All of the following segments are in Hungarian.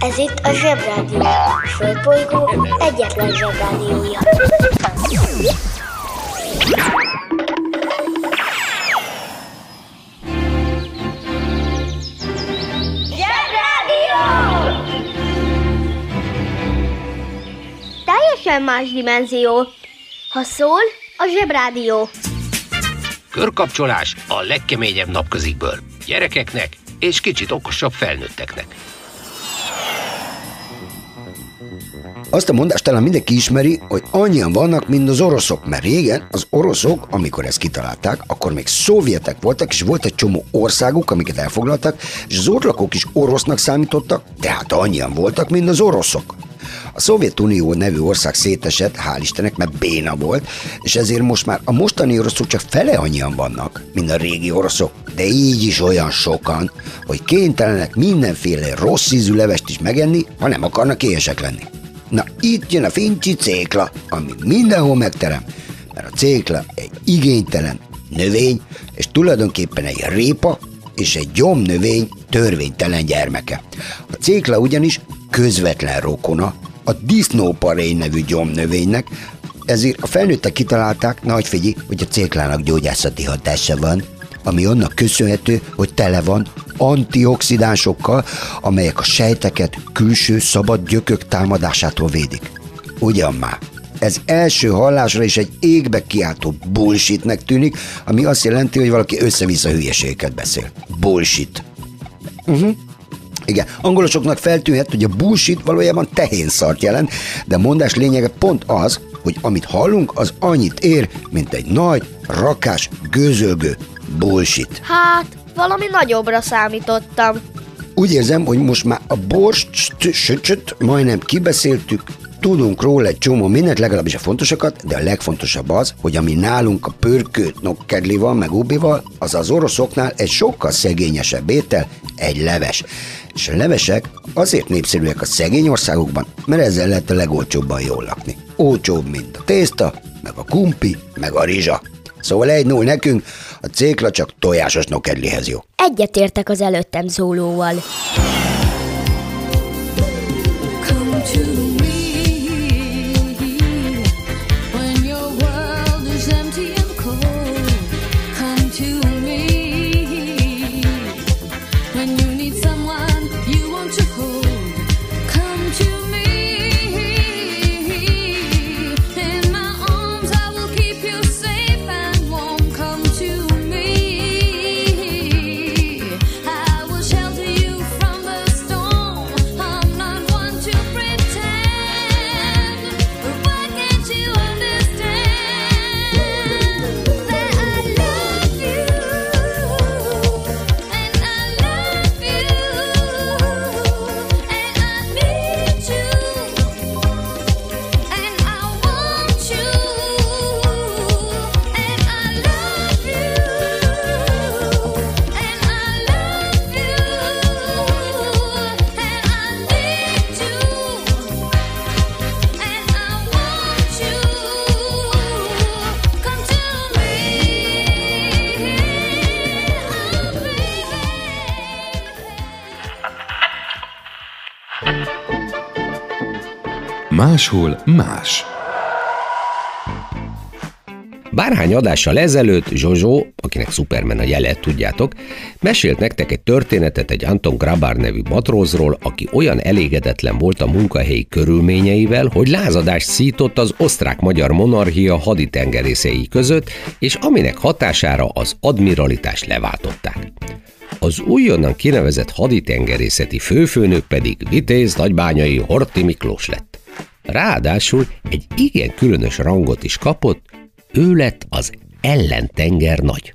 Ez itt a Zsebrádió. A Földbolygó egyetlen Zsebrádiója. Zsebrádió! Teljesen más dimenzió. Ha szól, a Zsebrádió. Körkapcsolás a legkeményebb napközikből. Gyerekeknek és kicsit okosabb felnőtteknek. Azt a mondást talán mindenki ismeri, hogy annyian vannak, mint az oroszok, mert régen az oroszok, amikor ezt kitalálták, akkor még szovjetek voltak, és volt egy csomó országuk, amiket elfoglaltak, és az ott is orosznak számítottak, tehát annyian voltak, mint az oroszok. A Szovjetunió nevű ország szétesett, hál' Istennek, mert béna volt, és ezért most már a mostani oroszok csak fele annyian vannak, mint a régi oroszok, de így is olyan sokan, hogy kénytelenek mindenféle rossz ízű levest is megenni, ha nem akarnak éhesek lenni. Na itt jön a fincsi cékla, ami mindenhol megterem, mert a cékla egy igénytelen növény, és tulajdonképpen egy répa és egy gyomnövény törvénytelen gyermeke. A cékla ugyanis közvetlen rokona a disznóparény nevű gyomnövénynek, ezért a felnőttek kitalálták, nagy figyelj, hogy a céklának gyógyászati hatása van, ami annak köszönhető, hogy tele van antioxidánsokkal, amelyek a sejteket külső szabad gyökök támadásától védik. Ugyan már, ez első hallásra is egy égbe kiáltó bullshitnek tűnik, ami azt jelenti, hogy valaki össze-vissza hülyeségeket beszél. Bullshit. Uh-huh. Igen, angolosoknak feltűnhet, hogy a bullshit valójában tehén szart jelent, de mondás lényege pont az, hogy amit hallunk, az annyit ér, mint egy nagy, rakás, gőzölgő bullshit. Hát, valami nagyobbra számítottam. Úgy érzem, hogy most már a borscht majdnem kibeszéltük, tudunk róla egy csomó mindent, legalábbis a fontosakat, de a legfontosabb az, hogy ami nálunk a pörkőt nokkedlival, meg ubival, az az oroszoknál egy sokkal szegényesebb étel, egy leves. És a levesek azért népszerűek a szegény országokban, mert ezzel lehet a legolcsóbban jól lakni. Olcsóbb, mint a tészta, meg a kumpi, meg a rizsa. Szóval egy null nekünk, a cékla csak tojásos nokedlihez jó. Egyetértek az előttem szólóval. Máshol más. Bárhány adással ezelőtt Zsozsó, akinek Superman a jele, tudjátok, mesélt nektek egy történetet egy Anton Grabár nevű matrózról, aki olyan elégedetlen volt a munkahelyi körülményeivel, hogy lázadást szított az osztrák-magyar monarchia haditengerészei között, és aminek hatására az admiralitást leváltották. Az újonnan kinevezett haditengerészeti főfőnök pedig Vitéz nagybányai Horti Miklós lett. Ráadásul egy igen különös rangot is kapott, ő lett az ellentenger nagy.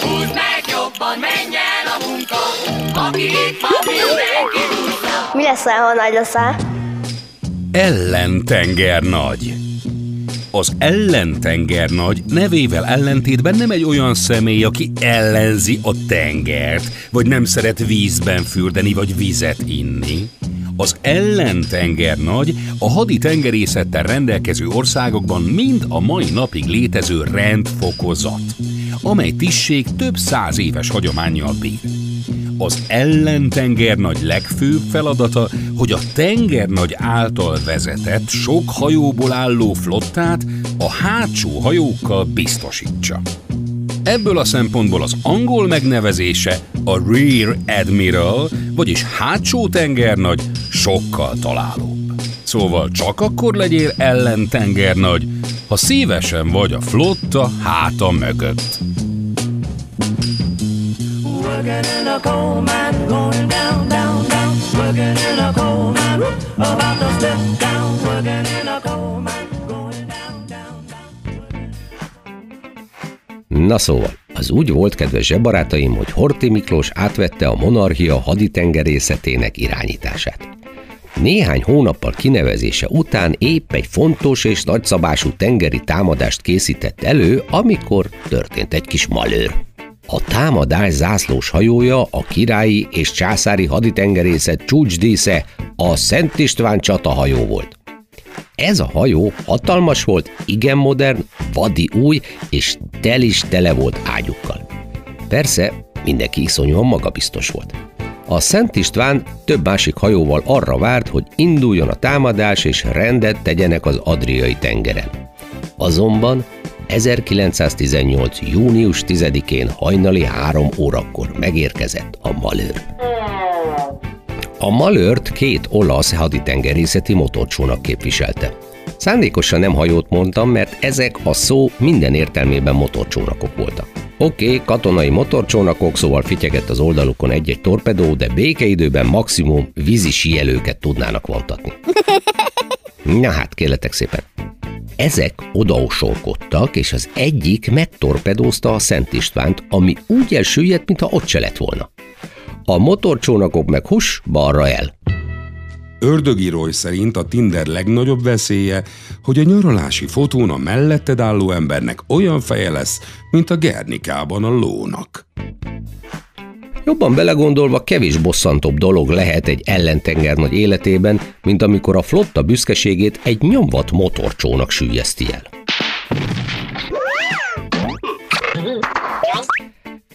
Húzd meg jobban, menj el a munka, aki itt van, mindenki húzza. Mi lesz, ha nagy leszel? Ellentenger nagy. Az ellentenger nagy nevével ellentétben nem egy olyan személy, aki ellenzi a tengert, vagy nem szeret vízben fürdeni, vagy vizet inni. Az ellentenger nagy a hadi tengerészettel rendelkező országokban mind a mai napig létező rendfokozat, amely tisztség több száz éves hagyományjal bír. Az ellentengernagy legfőbb feladata, hogy a tengernagy által vezetett sok hajóból álló flottát a hátsó hajókkal biztosítsa. Ebből a szempontból az angol megnevezése a Rear Admiral, vagyis hátsó tengernagy sokkal találóbb. Szóval csak akkor legyél ellentengernagy, ha szívesen vagy a flotta háta mögött. Working in a coal mine, going down, down, down. Working in a coal mine, whoop, about to step down. Working in a coal mine, going down, down, down. Na szóval, az úgy volt, kedves zsebarátaim, hogy Horti Miklós átvette a monarchia haditengerészetének irányítását. Néhány hónappal kinevezése után épp egy fontos és nagyszabású tengeri támadást készített elő, amikor történt egy kis malőr. A támadás zászlós hajója a királyi és császári haditengerészet csúcsdísze a Szent István csatahajó volt. Ez a hajó hatalmas volt, igen modern, vadi új, és tel is tele volt ágyukkal. Persze, mindenki iszonyúan magabiztos volt. A Szent István több másik hajóval arra várt, hogy induljon a támadás és rendet tegyenek az Adriai tengeren. Azonban 1918. június 10-én hajnali három órakor megérkezett a malőr. A malőrt két olasz haditengerészeti motorcsónak képviselte. Szándékosan nem hajót mondtam, mert ezek a szó minden értelmében motorcsónakok voltak. Oké, okay, katonai motorcsónakok, szóval fityegett az oldalukon egy-egy torpedó, de békeidőben maximum vízi síelőket tudnának vontatni. Na hát, kérletek szépen. Ezek odaosonkodtak, és az egyik megtorpedózta a Szent Istvánt, ami úgy elsüllyedt, mintha ott se lett volna. A motorcsónakok meg hus, balra el. Ördögírói szerint a Tinder legnagyobb veszélye, hogy a nyaralási fotón a melletted álló embernek olyan feje lesz, mint a Gernikában a lónak. Jobban belegondolva kevés bosszantóbb dolog lehet egy ellentengernagy életében, mint amikor a flotta büszkeségét egy nyomvat motorcsónak sűjeszti el.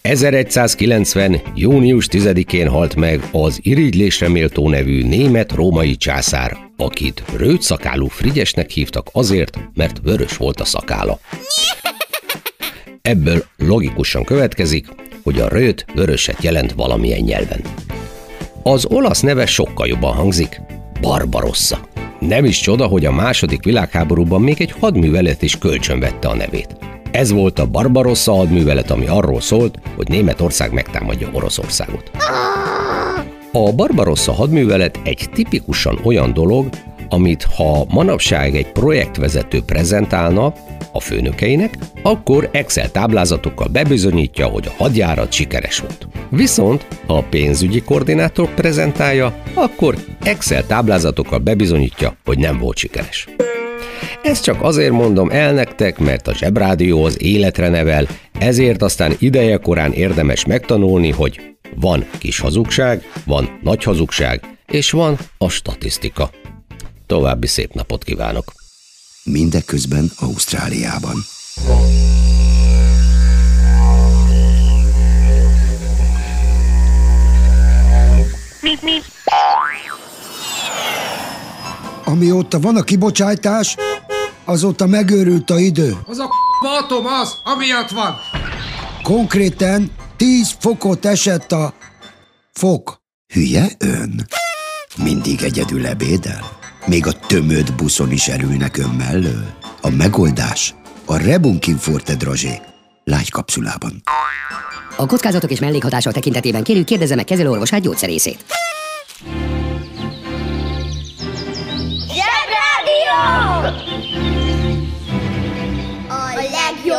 1190. június 10-én halt meg az irigylésre méltó nevű német-római császár, akit rőtszakálú Frigyesnek hívtak azért, mert vörös volt a szakála. Ebből logikusan következik, hogy a rőt vöröset jelent valamilyen nyelven. Az olasz neve sokkal jobban hangzik, Barbarossa. Nem is csoda, hogy a második világháborúban még egy hadművelet is kölcsönvette a nevét. Ez volt a Barbarossa hadművelet, ami arról szólt, hogy Németország megtámadja Oroszországot. A Barbarossa hadművelet egy tipikusan olyan dolog, amit ha manapság egy projektvezető prezentálna a főnökeinek, akkor Excel táblázatokkal bebizonyítja, hogy a hadjárat sikeres volt. Viszont, ha a pénzügyi koordinátor prezentálja, akkor Excel táblázatokkal bebizonyítja, hogy nem volt sikeres. Ezt csak azért mondom el nektek, mert a Zsebrádió az életre nevel, ezért aztán ideje korán érdemes megtanulni, hogy van kis hazugság, van nagy hazugság, és van a statisztika. További szép napot kívánok! Mindeközben Ausztráliában. Amióta van a kibocsátás, azóta megőrült a idő. Az a atom az, amiatt van. Konkrétan 10 fokot esett a fok. Hülye ön? Mindig egyedül ebédel? Még a tömött buszon is erülnek ön mellől? A megoldás a Rebunkin Forte Drazsé lágy kapszulában. A kockázatok és mellékhatások tekintetében kérjük kérdezze meg kezelőorvosát gyógyszerészét.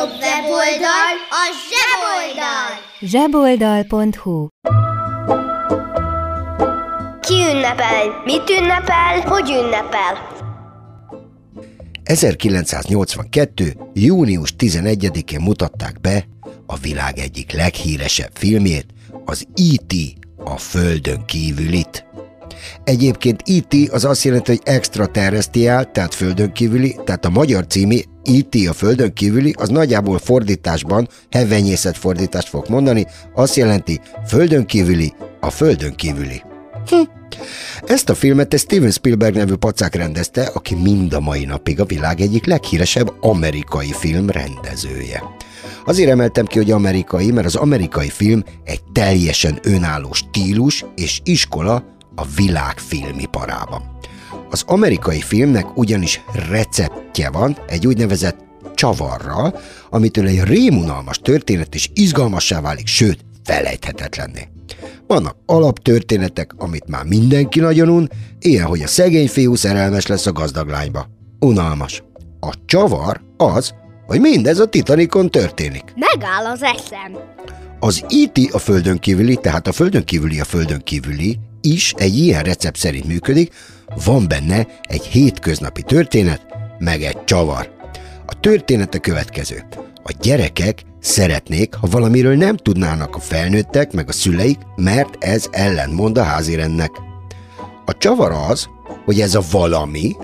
Legjobb weboldal a zseboldal! zseboldal.hu Ki ünnepel? Mit ünnepel? Hogy ünnepel? 1982. június 11-én mutatták be a világ egyik leghíresebb filmjét, az E.T. a Földön kívülit. Egyébként E.T. az azt jelenti, hogy extraterrestriál, tehát földön kívüli, tehát a magyar cími E.T. a földön kívüli, az nagyjából fordításban, hevenyészet fordítást fog mondani, azt jelenti földön kívüli, a földön kívüli. Hm. Ezt a filmet egy Steven Spielberg nevű pacák rendezte, aki mind a mai napig a világ egyik leghíresebb amerikai film rendezője. Azért emeltem ki, hogy amerikai, mert az amerikai film egy teljesen önálló stílus és iskola a világ filmiparában. Az amerikai filmnek ugyanis receptje van egy úgynevezett csavarral, amitől egy rémunalmas történet is izgalmassá válik, sőt, felejthetetlenné. Vannak alaptörténetek, amit már mindenki nagyon un, ilyen, hogy a szegény fiú szerelmes lesz a gazdag lányba. Unalmas. A csavar az, hogy mindez a Titanicon történik. Megáll az eszem. Az IT a földön kívüli, tehát a földön kívüli a földön kívüli is egy ilyen recept szerint működik, van benne egy hétköznapi történet, meg egy csavar. A történet a következő. A gyerekek szeretnék, ha valamiről nem tudnának a felnőttek meg a szüleik, mert ez ellentmond a házirendnek. A csavar az, hogy ez a valami,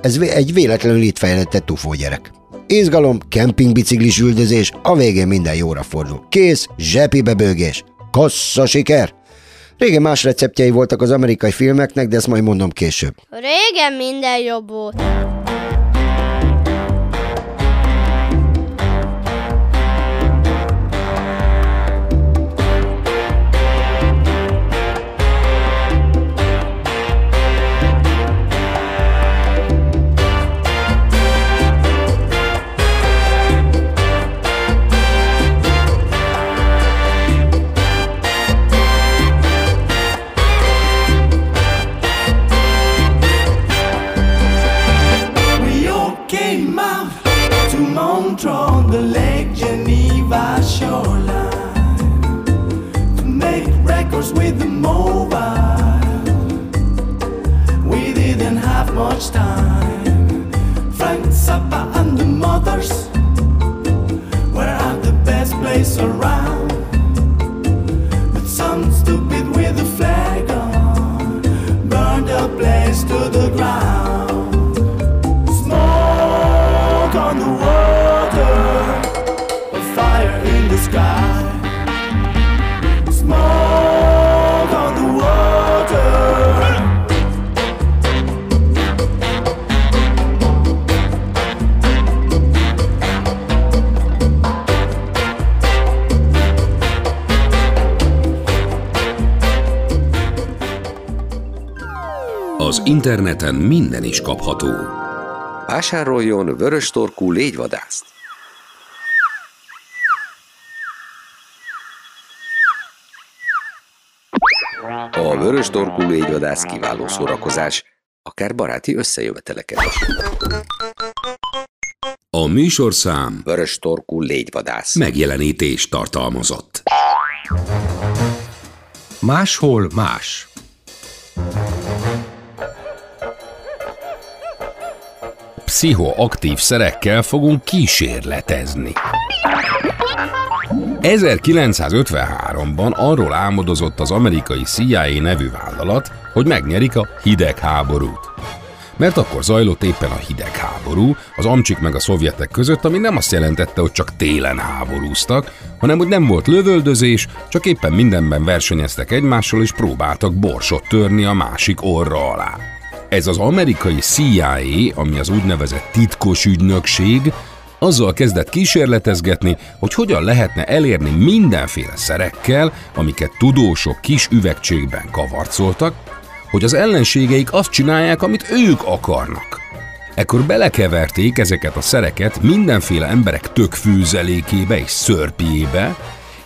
ez egy véletlenül itt fejlesztett tufó gyerek. Izgalom, kempingbiciklis üldözés, a végén minden jóra fordul. Kész, zsepibe bőgés. Kassza siker! Régen más receptjei voltak az amerikai filmeknek, de ezt majd mondom később. Régen minden jobb volt. Have much time. Frank Zappa and the mothers were at the best place around. Interneten minden is kapható. Vásároljon vörös torkú légyvadászt. A vörös torkú légyvadász kiváló szórakozás, akár baráti összejöveteleket is. A műsorszám Vörös torkú légyvadász. megjelenítés tartalmazott. Máshol más. Pszichoaktív szerekkel fogunk kísérletezni. 1953-ban arról álmodozott az amerikai CIA nevű vállalat, hogy megnyerik a hidegháborút. Mert akkor zajlott éppen a hidegháború, az amcsik meg a szovjetek között, ami nem azt jelentette, hogy csak télen háborúztak, hanem hogy nem volt lövöldözés, csak éppen mindenben versenyeztek egymással és próbáltak borsot törni a másik orra alá. Ez az amerikai CIA, ami az úgynevezett titkos ügynökség, azzal kezdett kísérletezgetni, hogy hogyan lehetne elérni mindenféle szerekkel, amiket tudósok kis üvegcségben kavarcoltak, hogy az ellenségeik azt csinálják, amit ők akarnak. Ekkor belekeverték ezeket a szereket mindenféle emberek tökfűzelékébe és szörpiébe,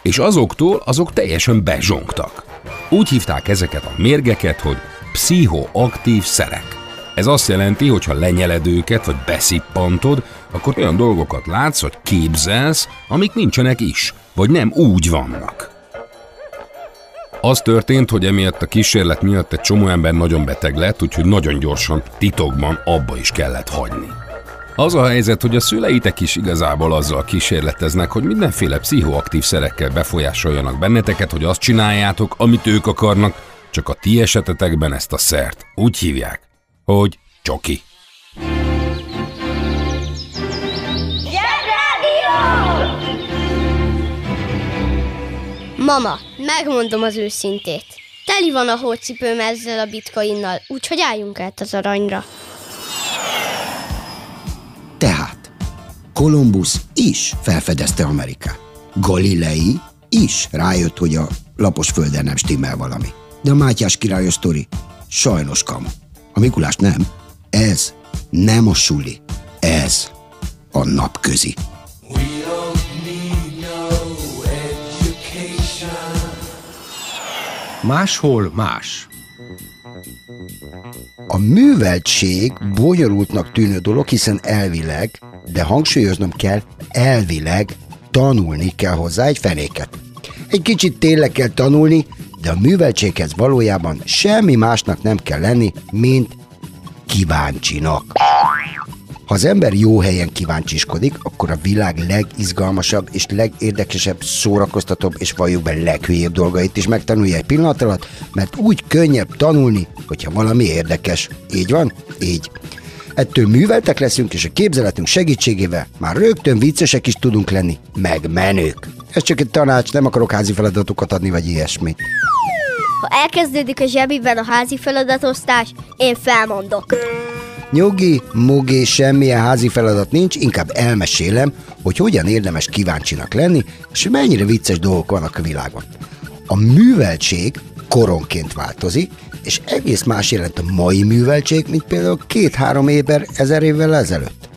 és azoktól azok teljesen bezsongtak. Úgy hívták ezeket a mérgeket, hogy pszichoaktív szerek. Ez azt jelenti, hogy ha lenyeled őket, vagy beszippantod, akkor olyan dolgokat látsz, vagy képzelsz, amik nincsenek is, vagy nem úgy vannak. Az történt, hogy emiatt a kísérlet miatt egy csomó ember nagyon beteg lett, úgyhogy nagyon gyorsan, titokban abba is kellett hagyni. Az a helyzet, hogy a szüleitek is igazából azzal kísérleteznek, hogy mindenféle pszichoaktív szerekkel befolyásoljanak benneteket, hogy azt csináljátok, amit ők akarnak, csak a ti esetetekben ezt a szert úgy hívják, hogy csoki. Mama, megmondom az őszintét. Te Teli van a hócipőm ezzel a bitcoinnal, úgyhogy álljunk át az aranyra. Tehát Kolumbusz is felfedezte Amerikát. Galilei is rájött, hogy a lapos földön nem stimmel valami. De a Mátyás királyos sztori sajnos kamu. A Mikulás nem. Ez nem a suli. Ez a napközi. Máshol más. A műveltség bonyolultnak tűnő dolog, hiszen elvileg, de hangsúlyoznom kell, elvileg tanulni kell hozzá egy fenéket. Egy kicsit tényleg kell tanulni, de a műveltséghez valójában semmi másnak nem kell lenni, mint kíváncsinak. Ha az ember jó helyen kíváncsiskodik, akkor a világ legizgalmasabb és legérdekesebb, szórakoztatóbb és valljuk be leghülyébb dolgait is megtanulja egy pillanat alatt, mert úgy könnyebb tanulni, hogyha valami érdekes. Így van? Így. Ettől műveltek leszünk, és a képzeletünk segítségével már rögtön viccesek is tudunk lenni, meg menők. Ez csak egy tanács, nem akarok házi feladatokat adni, vagy ilyesmi. Ha elkezdődik a zsebiben a házi feladatosztás, én felmondok. Nyugi, mugi, semmilyen házi feladat nincs, inkább elmesélem, hogy hogyan érdemes kíváncsinak lenni, és mennyire vicces dolgok vannak a világon. A műveltség koronként változik, és egész más jelent a mai műveltség, mint például két-három évvel, ezer évvel ezelőtt.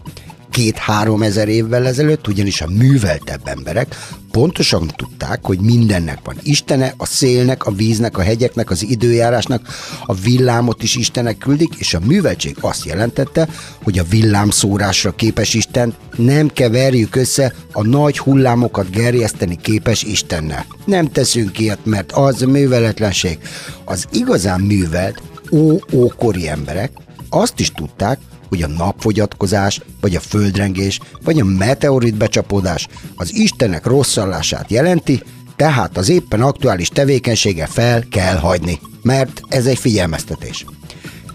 Két-három ezer évvel ezelőtt ugyanis a műveltebb emberek pontosan tudták, hogy mindennek van Istene, a szélnek, a víznek, a hegyeknek, az időjárásnak, a villámot is Istenek küldik, és a műveltség azt jelentette, hogy a villámszórásra képes Isten nem keverjük össze a nagy hullámokat gerjeszteni képes Istennel. Nem teszünk ilyet, mert az műveletlenség. Az igazán művelt, ó-ókori emberek azt is tudták, hogy a napfogyatkozás, vagy a földrengés, vagy a meteorit becsapódás az Istenek rosszallását jelenti, tehát az éppen aktuális tevékenysége fel kell hagyni, mert ez egy figyelmeztetés.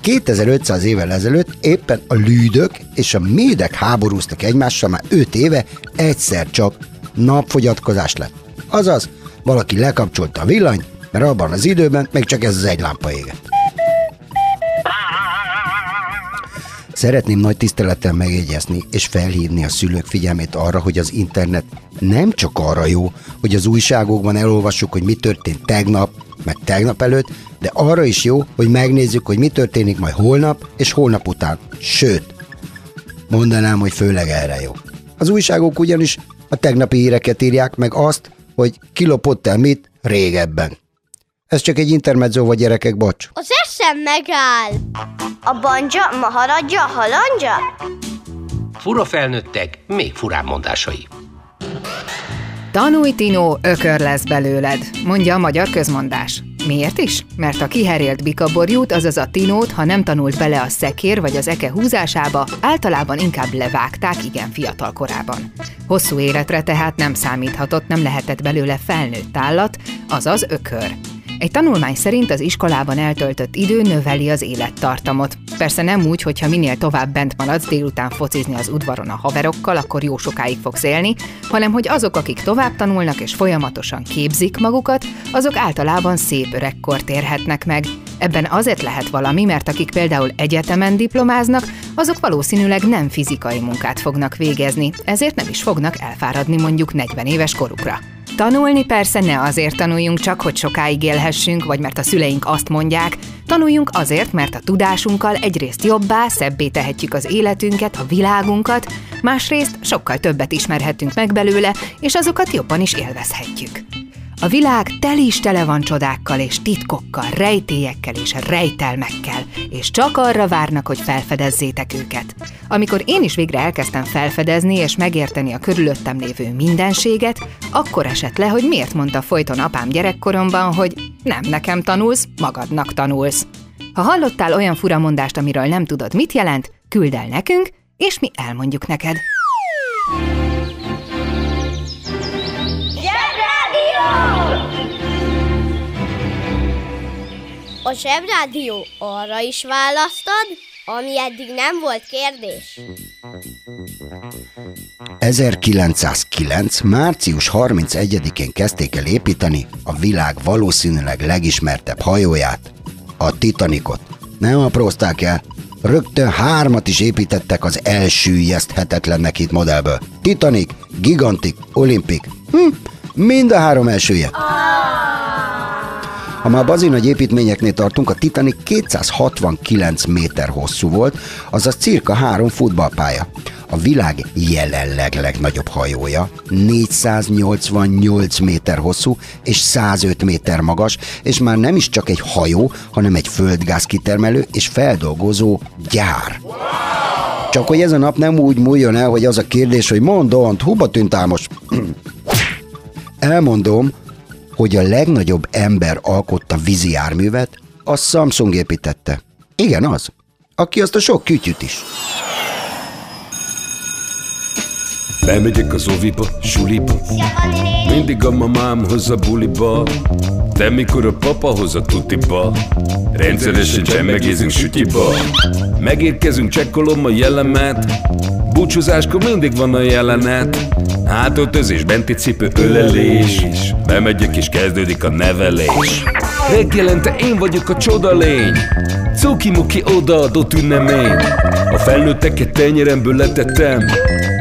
2500 évvel ezelőtt éppen a lűdök és a médek háborúztak egymással már 5 éve, egyszer csak napfogyatkozás lett. Azaz, valaki lekapcsolta a villanyt, mert abban az időben még csak ez az egy lámpa égett. Szeretném nagy tisztelettel megjegyezni és felhívni a szülők figyelmét arra, hogy az internet nem csak arra jó, hogy az újságokban elolvassuk, hogy mi történt tegnap, meg tegnap előtt, de arra is jó, hogy megnézzük, hogy mi történik majd holnap és holnap után. Sőt, mondanám, hogy főleg erre jó. Az újságok ugyanis a tegnapi híreket írják, meg azt, hogy kilopott el mit régebben. Ez csak egy intermezzo vagy gyerekek, bocs. Az eszem megáll. A banja, maharadja, halandja? Fura felnőttek, még furább mondásai. Tanulj, Tino, ökör lesz belőled, mondja a magyar közmondás. Miért is? Mert a kiherélt bikaborjút, azaz a tinót, ha nem tanult bele a szekér vagy az eke húzásába, általában inkább levágták igen fiatal korában. Hosszú életre tehát nem számíthatott, nem lehetett belőle felnőtt állat, azaz ökör. Egy tanulmány szerint az iskolában eltöltött idő növeli az élettartamot. Persze nem úgy, hogyha minél tovább bent maradsz délután focizni az udvaron a haverokkal, akkor jó sokáig fogsz élni, hanem hogy azok, akik tovább tanulnak és folyamatosan képzik magukat, azok általában szép öregkort érhetnek meg. Ebben azért lehet valami, mert akik például egyetemen diplomáznak, azok valószínűleg nem fizikai munkát fognak végezni, ezért nem is fognak elfáradni mondjuk 40 éves korukra. Tanulni persze ne azért tanuljunk csak, hogy sokáig élhessünk, vagy mert a szüleink azt mondják, tanuljunk azért, mert a tudásunkkal egyrészt jobbá, szebbé tehetjük az életünket, a világunkat, másrészt sokkal többet ismerhetünk meg belőle, és azokat jobban is élvezhetjük. A világ tel is tele van csodákkal és titkokkal, rejtélyekkel és rejtelmekkel, és csak arra várnak, hogy felfedezzétek őket. Amikor én is végre elkezdtem felfedezni és megérteni a körülöttem lévő mindenséget, akkor esett le, hogy miért mondta folyton apám gyerekkoromban, hogy nem nekem tanulsz, magadnak tanulsz. Ha hallottál olyan furamondást, amiről nem tudod, mit jelent, küld el nekünk, és mi elmondjuk neked. A zsebrádió arra is választad, ami eddig nem volt kérdés. 1909. március 31-én kezdték el építeni a világ valószínűleg legismertebb hajóját, a Titanicot. Nem aprózták el, rögtön hármat is építettek az elsüllyeszthetetlennek hit modellből. Titanic, Gigantic, Olympic. Hm, mind a három elsüllyed. Ha már bazi nagy építményeknél tartunk, a Titanic 269 méter hosszú volt, azaz cirka három futballpálya. A világ jelenleg legnagyobb hajója 488 méter hosszú és 105 méter magas, és már nem is csak egy hajó, hanem egy földgáz kitermelő és feldolgozó gyár. Csak hogy ez a nap nem úgy múljon el, hogy az a kérdés, hogy mondont, hova tűnt Ámos? Elmondom, hogy a legnagyobb ember alkotta vízi járművet, a Samsung építette. Igen, az. Aki azt a sok kütyüt is. Bemegyek az oviba, suliba Mindig a mamám hoz a buliba. De mikor a papa hoz a tutiba. Rendszeresen csemmegézünk sütyiba Megérkezünk, csekkolom a jellemet. Búcsúzáskor mindig van a jelenet. Hátöltözés, benti cipő, ölelés. Bemegyek és kezdődik a nevelés. Reggelente én vagyok a csoda lény Cuki-muki odaadott ünnemény. A felnőtteket tenyeremből letettem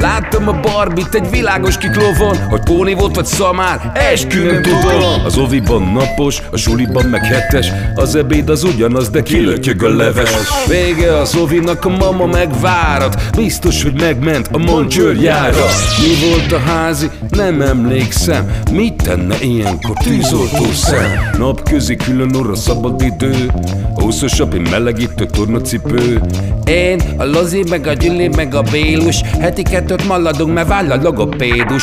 Láttam a barbit egy világos kiklovon Hogy póni volt vagy szamár, eskü nem tudom. Az oviban napos, a suliban meg hetes Az ebéd az ugyanaz, de kilötyög a leves. Vége az ovinak, a mama megvárat Biztos, hogy megment a moncsőrjára Mi volt a házi? Nem emlékszem. Mit tenne ilyenkor tűzoltó szem? Napközi külön orra szabad idő Húszosabb, egy melegítő tornacipő. Én, a Lozi, meg a Gyüli, meg a Bélus Heti kettőt maladunk, mert váll a logopédus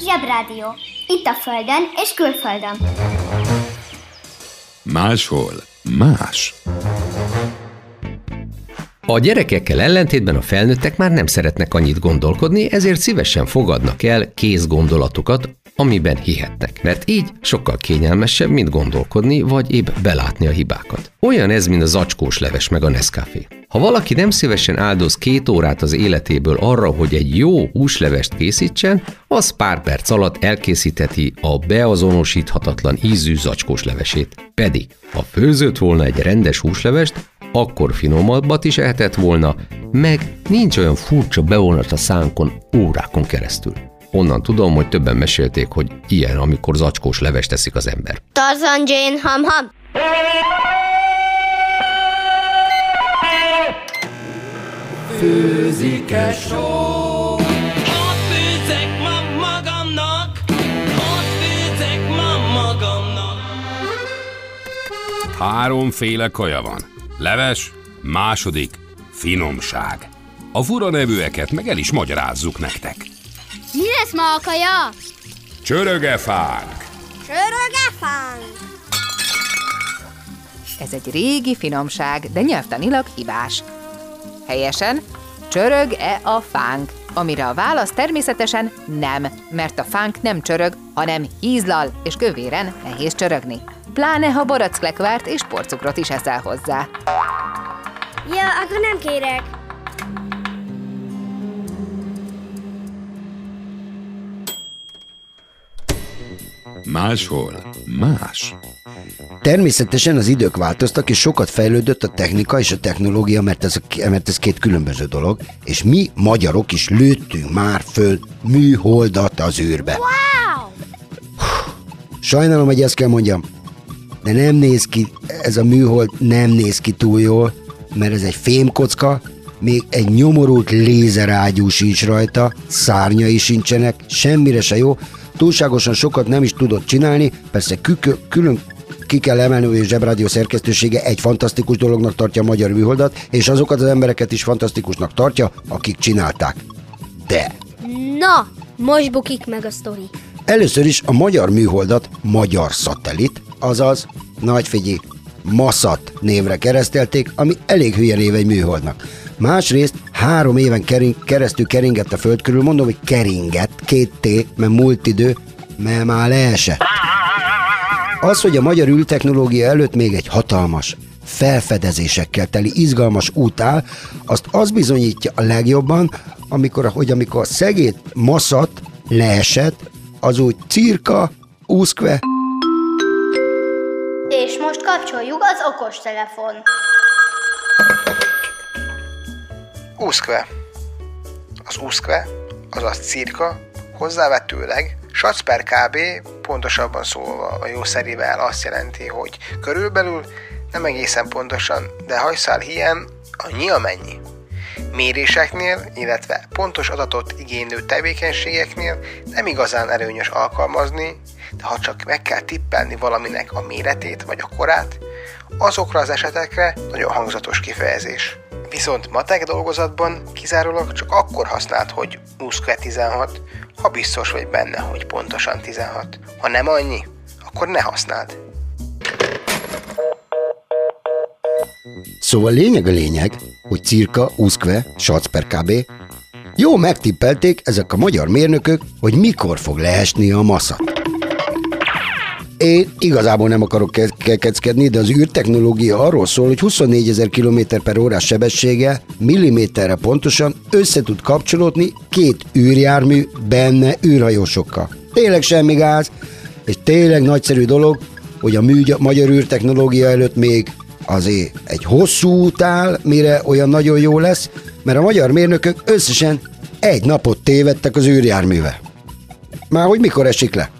Zsebrádió. Itt a Földön és külföldön. Máshol más. A gyerekekkel ellentétben a felnőttek már nem szeretnek annyit gondolkodni, ezért szívesen fogadnak el kész gondolatokat, amiben hihetnek. Mert így sokkal kényelmesebb, mint gondolkodni, vagy épp belátni a hibákat. Olyan ez, mint a zacskós leves meg a Nescafé. Ha valaki nem szívesen áldoz két órát az életéből arra, hogy egy jó húslevest készítsen, az pár perc alatt elkészítheti a beazonosíthatatlan ízű zacskós levesét. Pedig, ha főzött volna egy rendes húslevest, akkor finomabbat is ehetett volna, meg nincs olyan furcsa bevonat a szánkon órákon keresztül. Onnan tudom, hogy többen mesélték, hogy ilyen, amikor zacskós levest teszik az ember. Tarzan Jane Ham Ham. Főzik-e só? Ott főzek ma magamnak, ott főzek ma magamnak. Háromféle kaja van. Leves, második, finomság. A fura nevűeket meg el is magyarázzuk nektek. Mi lesz ma a kaja? Csörögefánk. Sörögefánk. Ez egy régi finomság, de nyelvtanilag hibás. Helyesen, csörög-e a fánk? Amire a válasz természetesen nem, mert a fánk nem csörög, hanem hízlal, és kövéren nehéz csörögni. Pláne, ha barackklekvárt és porcukrot is eszel hozzá. Ja, akkor nem kérek. Máshol más. Természetesen az idők változtak, és sokat fejlődött a technika és a technológia, mert ez, mert ez két különböző dolog, és mi magyarok is lőttünk már föl műholdat az űrbe. Wow! Sajnálom, hogy ezt kell mondjam, de nem néz ki, ez a műhold nem néz ki túl jól, mert ez egy fémkocka, még egy nyomorult lézerágyú sincs rajta, szárnyai sincsenek, semmire se jó, túlságosan sokat nem is tudott csinálni, persze kükö, külön ki kell emelni, hogy a Zsebrádió szerkesztősége egy fantasztikus dolognak tartja a magyar műholdat, és azokat az embereket is fantasztikusnak tartja, akik csinálták. De Na, most bukik meg a sztori. Először is a magyar műholdat magyar szatellit, azaz, nagy figyelj, Maszat névre keresztelték, ami elég hülye név egy műholdnak. Másrészt három éven kering, keresztül keringett a föld körül, mondom, hogy keringett, két T, mert múlt idő, mert már leesett. Az, hogy a magyar űrtechnológia előtt még egy hatalmas, felfedezésekkel teli izgalmas út áll, azt az bizonyítja a legjobban, amikor, hogy amikor a szegét maszat leesett, az úgy cirka, úszkve, És most kapcsoljuk az okostelefon. Úszkve. Az úszkve, azaz cirka, hozzávetőleg sac per kb. pontosabban szólva a jószerivel azt jelenti, hogy körülbelül nem egészen pontosan, de hajszál hiány annyi amennyi. Méréseknél, illetve pontos adatot igénylő tevékenységeknél nem igazán előnyös alkalmazni, de ha csak meg kell tippelni valaminek a méretét vagy a korát, azokra az esetekre nagyon hangzatos kifejezés. Viszont matek dolgozatban kizárólag csak akkor használt, hogy úszkve 16, ha biztos vagy benne, hogy pontosan 16. Ha nem annyi, akkor ne használd. Szóval lényeg a lényeg, hogy cirka, úszkve, sac per kb. Jó megtippelték ezek a magyar mérnökök, hogy mikor fog leesni a maszat. Én igazából nem akarok ke- kekeckedni, de az űrtechnológia arról szól, hogy 24 ezer km per órás sebessége milliméterre pontosan össze tud kapcsolódni két űrjármű benne űrhajósokkal. Tényleg semmi gáz, és tényleg nagyszerű dolog, hogy a mű, magyar űrtechnológia előtt még azért egy hosszú út áll, mire olyan nagyon jó lesz, mert a magyar mérnökök összesen egy napot tévedtek az űrjárművel. Már hogy mikor esik le?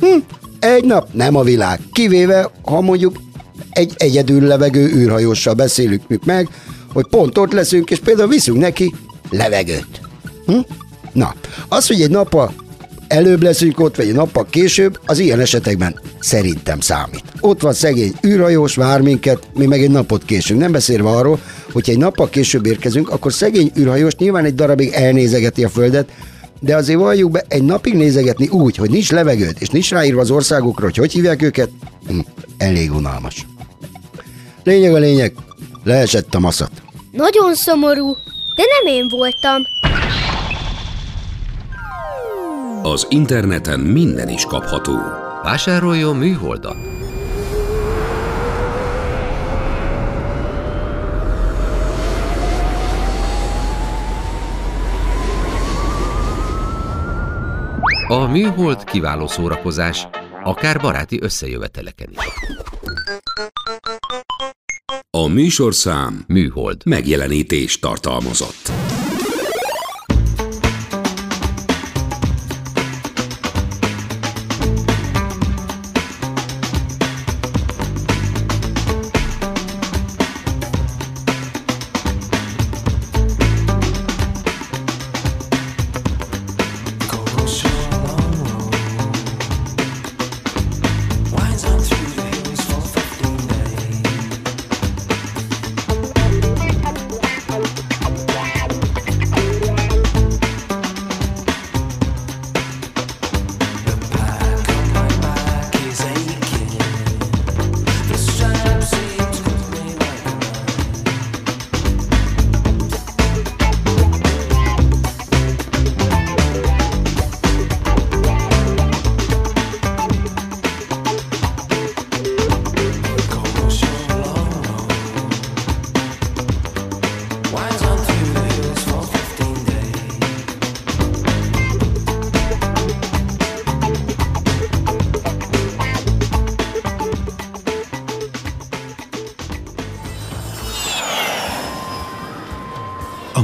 Hm, egy nap nem a világ, kivéve, ha mondjuk egy egyedül levegő űrhajóssal beszélünk meg, hogy pont ott leszünk, és például viszünk neki levegőt. Hm? Na, az, hogy egy nappal előbb leszünk ott, vagy egy nappal később, az ilyen esetekben szerintem számít. Ott van szegény űrhajós, vár minket, mi meg egy napot késünk. Nem beszélve arról, hogyha egy nappal később érkezünk, akkor szegény űrhajós nyilván egy darabig elnézegeti a Földet, de azért valljuk be, egy napig nézegetni úgy, hogy nincs levegőd, és nincs ráírva az országokra, hogy hogy hívják őket, hm, elég unalmas. Lényeg a lényeg, leesett a maszat. Nagyon szomorú, de nem én voltam. Az interneten minden is kapható. Vásároljon műholdat! A műhold kiváló szórakozás, akár baráti összejöveteleken is. A műsorszám műhold megjelenítés tartalmazott.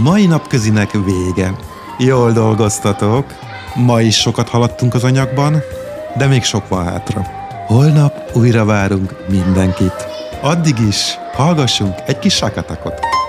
Mai napközinek vége. Jól dolgoztatok. Ma is sokat haladtunk az anyagban, de még sok van hátra. Holnap újra várunk mindenkit. Addig is hallgassunk egy kis sakatakot.